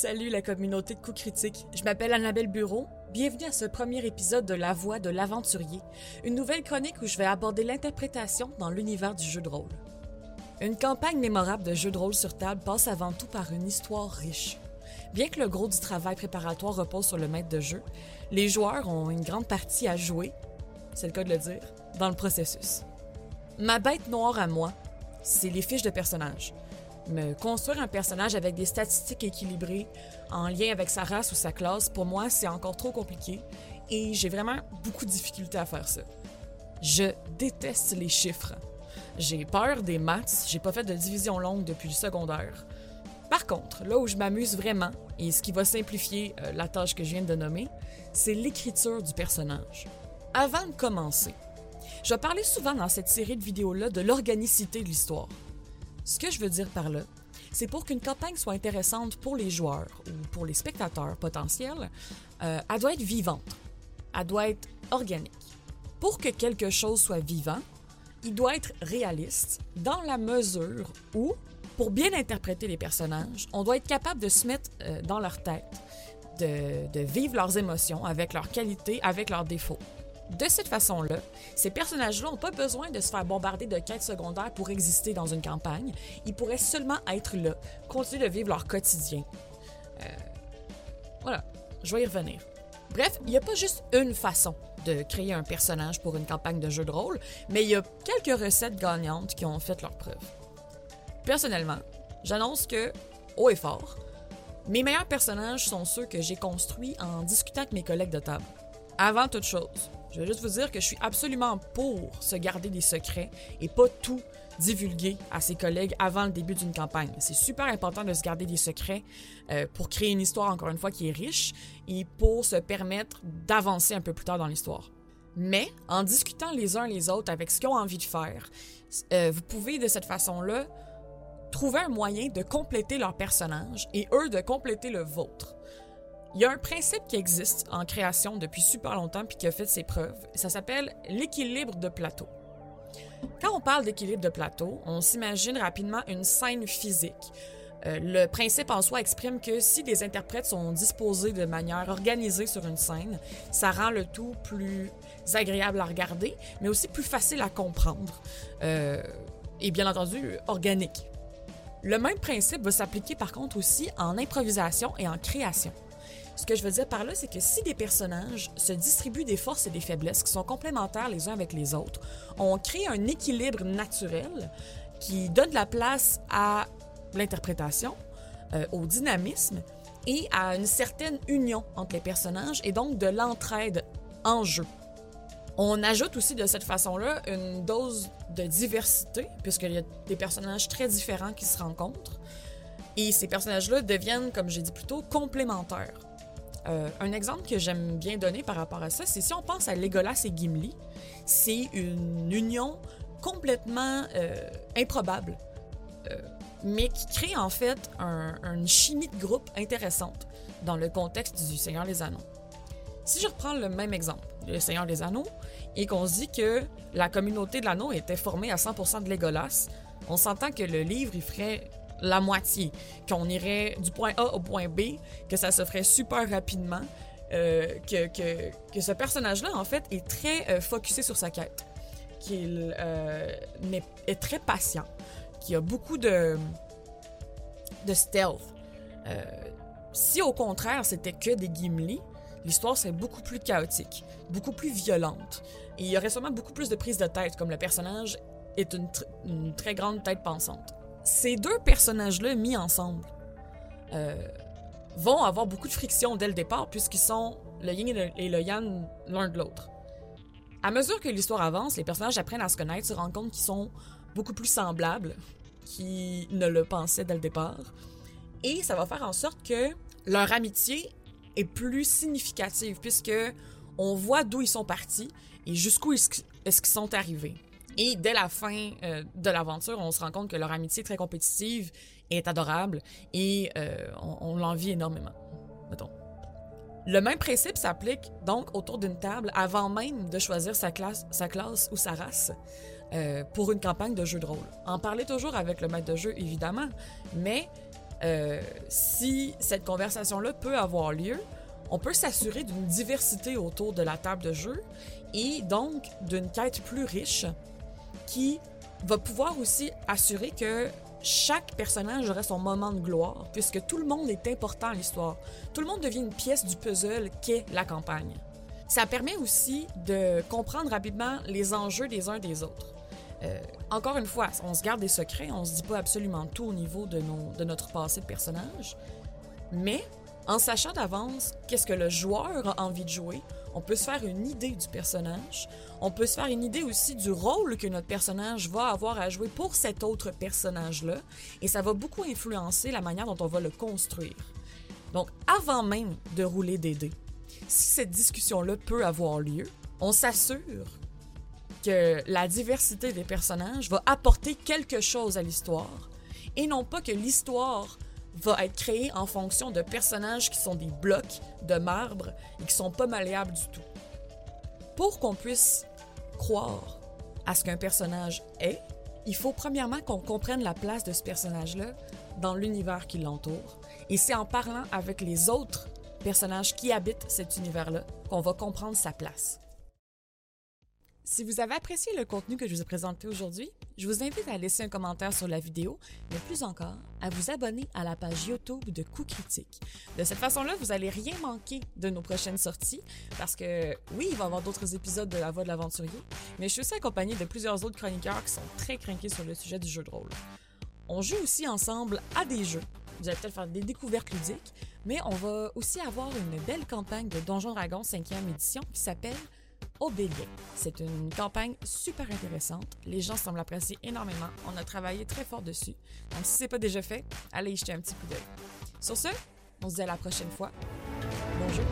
Salut la communauté de coups critiques. Je m'appelle Annabelle Bureau. Bienvenue à ce premier épisode de La Voix de l'aventurier, une nouvelle chronique où je vais aborder l'interprétation dans l'univers du jeu de rôle. Une campagne mémorable de jeu de rôle sur table passe avant tout par une histoire riche. Bien que le gros du travail préparatoire repose sur le maître de jeu, les joueurs ont une grande partie à jouer, c'est le cas de le dire, dans le processus. Ma bête noire à moi, c'est les fiches de personnages me construire un personnage avec des statistiques équilibrées en lien avec sa race ou sa classe, pour moi, c'est encore trop compliqué et j'ai vraiment beaucoup de difficultés à faire ça. Je déteste les chiffres. J'ai peur des maths, j'ai pas fait de division longue depuis le secondaire. Par contre, là où je m'amuse vraiment, et ce qui va simplifier euh, la tâche que je viens de nommer, c'est l'écriture du personnage. Avant de commencer, je parler souvent dans cette série de vidéos-là de l'organicité de l'histoire. Ce que je veux dire par là, c'est pour qu'une campagne soit intéressante pour les joueurs ou pour les spectateurs potentiels, euh, elle doit être vivante, elle doit être organique. Pour que quelque chose soit vivant, il doit être réaliste dans la mesure où, pour bien interpréter les personnages, on doit être capable de se mettre euh, dans leur tête, de, de vivre leurs émotions avec leurs qualités, avec leurs défauts. De cette façon-là, ces personnages-là n'ont pas besoin de se faire bombarder de quêtes secondaires pour exister dans une campagne. Ils pourraient seulement être là, continuer de vivre leur quotidien. Euh, voilà, je vais y revenir. Bref, il n'y a pas juste une façon de créer un personnage pour une campagne de jeu de rôle, mais il y a quelques recettes gagnantes qui ont fait leur preuve. Personnellement, j'annonce que, haut et fort, mes meilleurs personnages sont ceux que j'ai construits en discutant avec mes collègues de table. Avant toute chose, je vais juste vous dire que je suis absolument pour se garder des secrets et pas tout divulguer à ses collègues avant le début d'une campagne. C'est super important de se garder des secrets euh, pour créer une histoire, encore une fois, qui est riche et pour se permettre d'avancer un peu plus tard dans l'histoire. Mais en discutant les uns les autres avec ce qu'ils ont envie de faire, euh, vous pouvez de cette façon-là trouver un moyen de compléter leur personnage et eux de compléter le vôtre. Il y a un principe qui existe en création depuis super longtemps puis qui a fait ses preuves. Ça s'appelle l'équilibre de plateau. Quand on parle d'équilibre de plateau, on s'imagine rapidement une scène physique. Euh, le principe en soi exprime que si des interprètes sont disposés de manière organisée sur une scène, ça rend le tout plus agréable à regarder, mais aussi plus facile à comprendre. Euh, et bien entendu, organique. Le même principe va s'appliquer par contre aussi en improvisation et en création. Ce que je veux dire par là, c'est que si des personnages se distribuent des forces et des faiblesses qui sont complémentaires les uns avec les autres, on crée un équilibre naturel qui donne la place à l'interprétation, euh, au dynamisme et à une certaine union entre les personnages et donc de l'entraide en jeu. On ajoute aussi de cette façon-là une dose de diversité, puisqu'il y a des personnages très différents qui se rencontrent. Et ces personnages-là deviennent, comme j'ai dit plus tôt, complémentaires. Euh, un exemple que j'aime bien donner par rapport à ça, c'est si on pense à Legolas et Gimli, c'est une union complètement euh, improbable, euh, mais qui crée en fait une chimie de groupe intéressante dans le contexte du Seigneur des Anneaux. Si je reprends le même exemple, le Seigneur des Anneaux, et qu'on se dit que la communauté de l'anneau était formée à 100% de Legolas, on s'entend que le livre, il ferait la moitié, qu'on irait du point A au point B, que ça se ferait super rapidement, euh, que, que, que, ce personnage-là, en fait, est très euh, focusé sur sa quête, qu'il euh, est, très patient, qu'il a beaucoup de, de stealth. Euh, si au contraire c'était que des Gimli, l'histoire serait beaucoup plus chaotique, beaucoup plus violente. Et il y aurait sûrement beaucoup plus de prise de tête, comme le personnage est une, une très grande tête pensante ces deux personnages-là mis ensemble euh, vont avoir beaucoup de friction dès le départ puisqu'ils sont le yin et le, yang l'un de l'autre. À mesure que l'histoire avance, les personnages apprennent à se connaître, se rendent compte qu'ils sont beaucoup plus semblables qu'ils ne le pensaient dès le départ. Et ça va faire en sorte que leur amitié est plus significative puisque on voit d'où ils sont partis et jusqu'où est-ce qu'ils sont arrivés. Et dès la fin euh, de l'aventure, on se rend compte que leur amitié très compétitive est adorable et euh, on, l'envie énormément. Mettons. Le même principe s'applique donc autour d'une table avant même de choisir sa classe, sa classe ou sa race euh, pour une campagne de jeu de rôle. En parler toujours avec le maître de jeu, évidemment, mais si cette conversation-là peut avoir lieu, on peut s'assurer d'une diversité autour de la table de jeu et donc d'une quête plus riche qui va pouvoir aussi assurer que chaque personnage aurait son moment de gloire, puisque tout le monde est important à l'histoire. Tout le monde devient une pièce du puzzle qu'est la campagne. Ça permet aussi de comprendre rapidement les enjeux des uns des autres. Euh, encore une fois, on se garde des secrets, on se dit pas absolument tout au niveau de, de notre passé de personnage, mais en sachant d'avance qu'est-ce que le joueur a envie de jouer, on peut se faire une idée du personnage, on peut se faire une idée aussi du rôle que notre personnage va avoir à jouer pour cet autre personnage-là, et ça va beaucoup influencer la manière dont on va le construire. Donc, avant même de rouler des dés, si cette discussion-là peut avoir lieu, on s'assure que la diversité des personnages va apporter quelque chose à l'histoire, et non pas que l'histoire va être créée en fonction de personnages qui sont des blocs de marbre et qui sont pas malléables du tout. Pour qu'on puisse croire à ce qu'un personnage est, il faut premièrement qu'on comprenne la place de ce personnage-là dans l'univers qui l'entoure. Et c'est en parlant avec les autres personnages qui habitent cet univers-là qu'on va comprendre sa place. Si vous avez apprécié le contenu que je vous ai présenté aujourd'hui, je vous invite à laisser un commentaire sur la vidéo, mais plus encore, à vous abonner à la page YouTube de Coup Critique. De cette façon-là, vous n'allez rien manquer de nos prochaines sorties, parce que oui, il va y avoir d'autres épisodes de La Voix de l'Aventurier, mais je suis aussi accompagnée de plusieurs autres chroniqueurs qui sont très craqués sur le sujet du jeu de rôle. On joue aussi ensemble à des jeux. Vous allez peut-être faire des découvertes ludiques, mais on va aussi avoir une belle campagne de Donjon Dragon 5e édition qui s'appelle Obélien. C'est une campagne super intéressante. Les gens semblent apprécier énormément. On a travaillé très fort dessus. Donc, si ce n'est pas déjà fait, allez y jeter un petit coup d'œil. Sur ce, on se dit à la prochaine fois. Bonjour.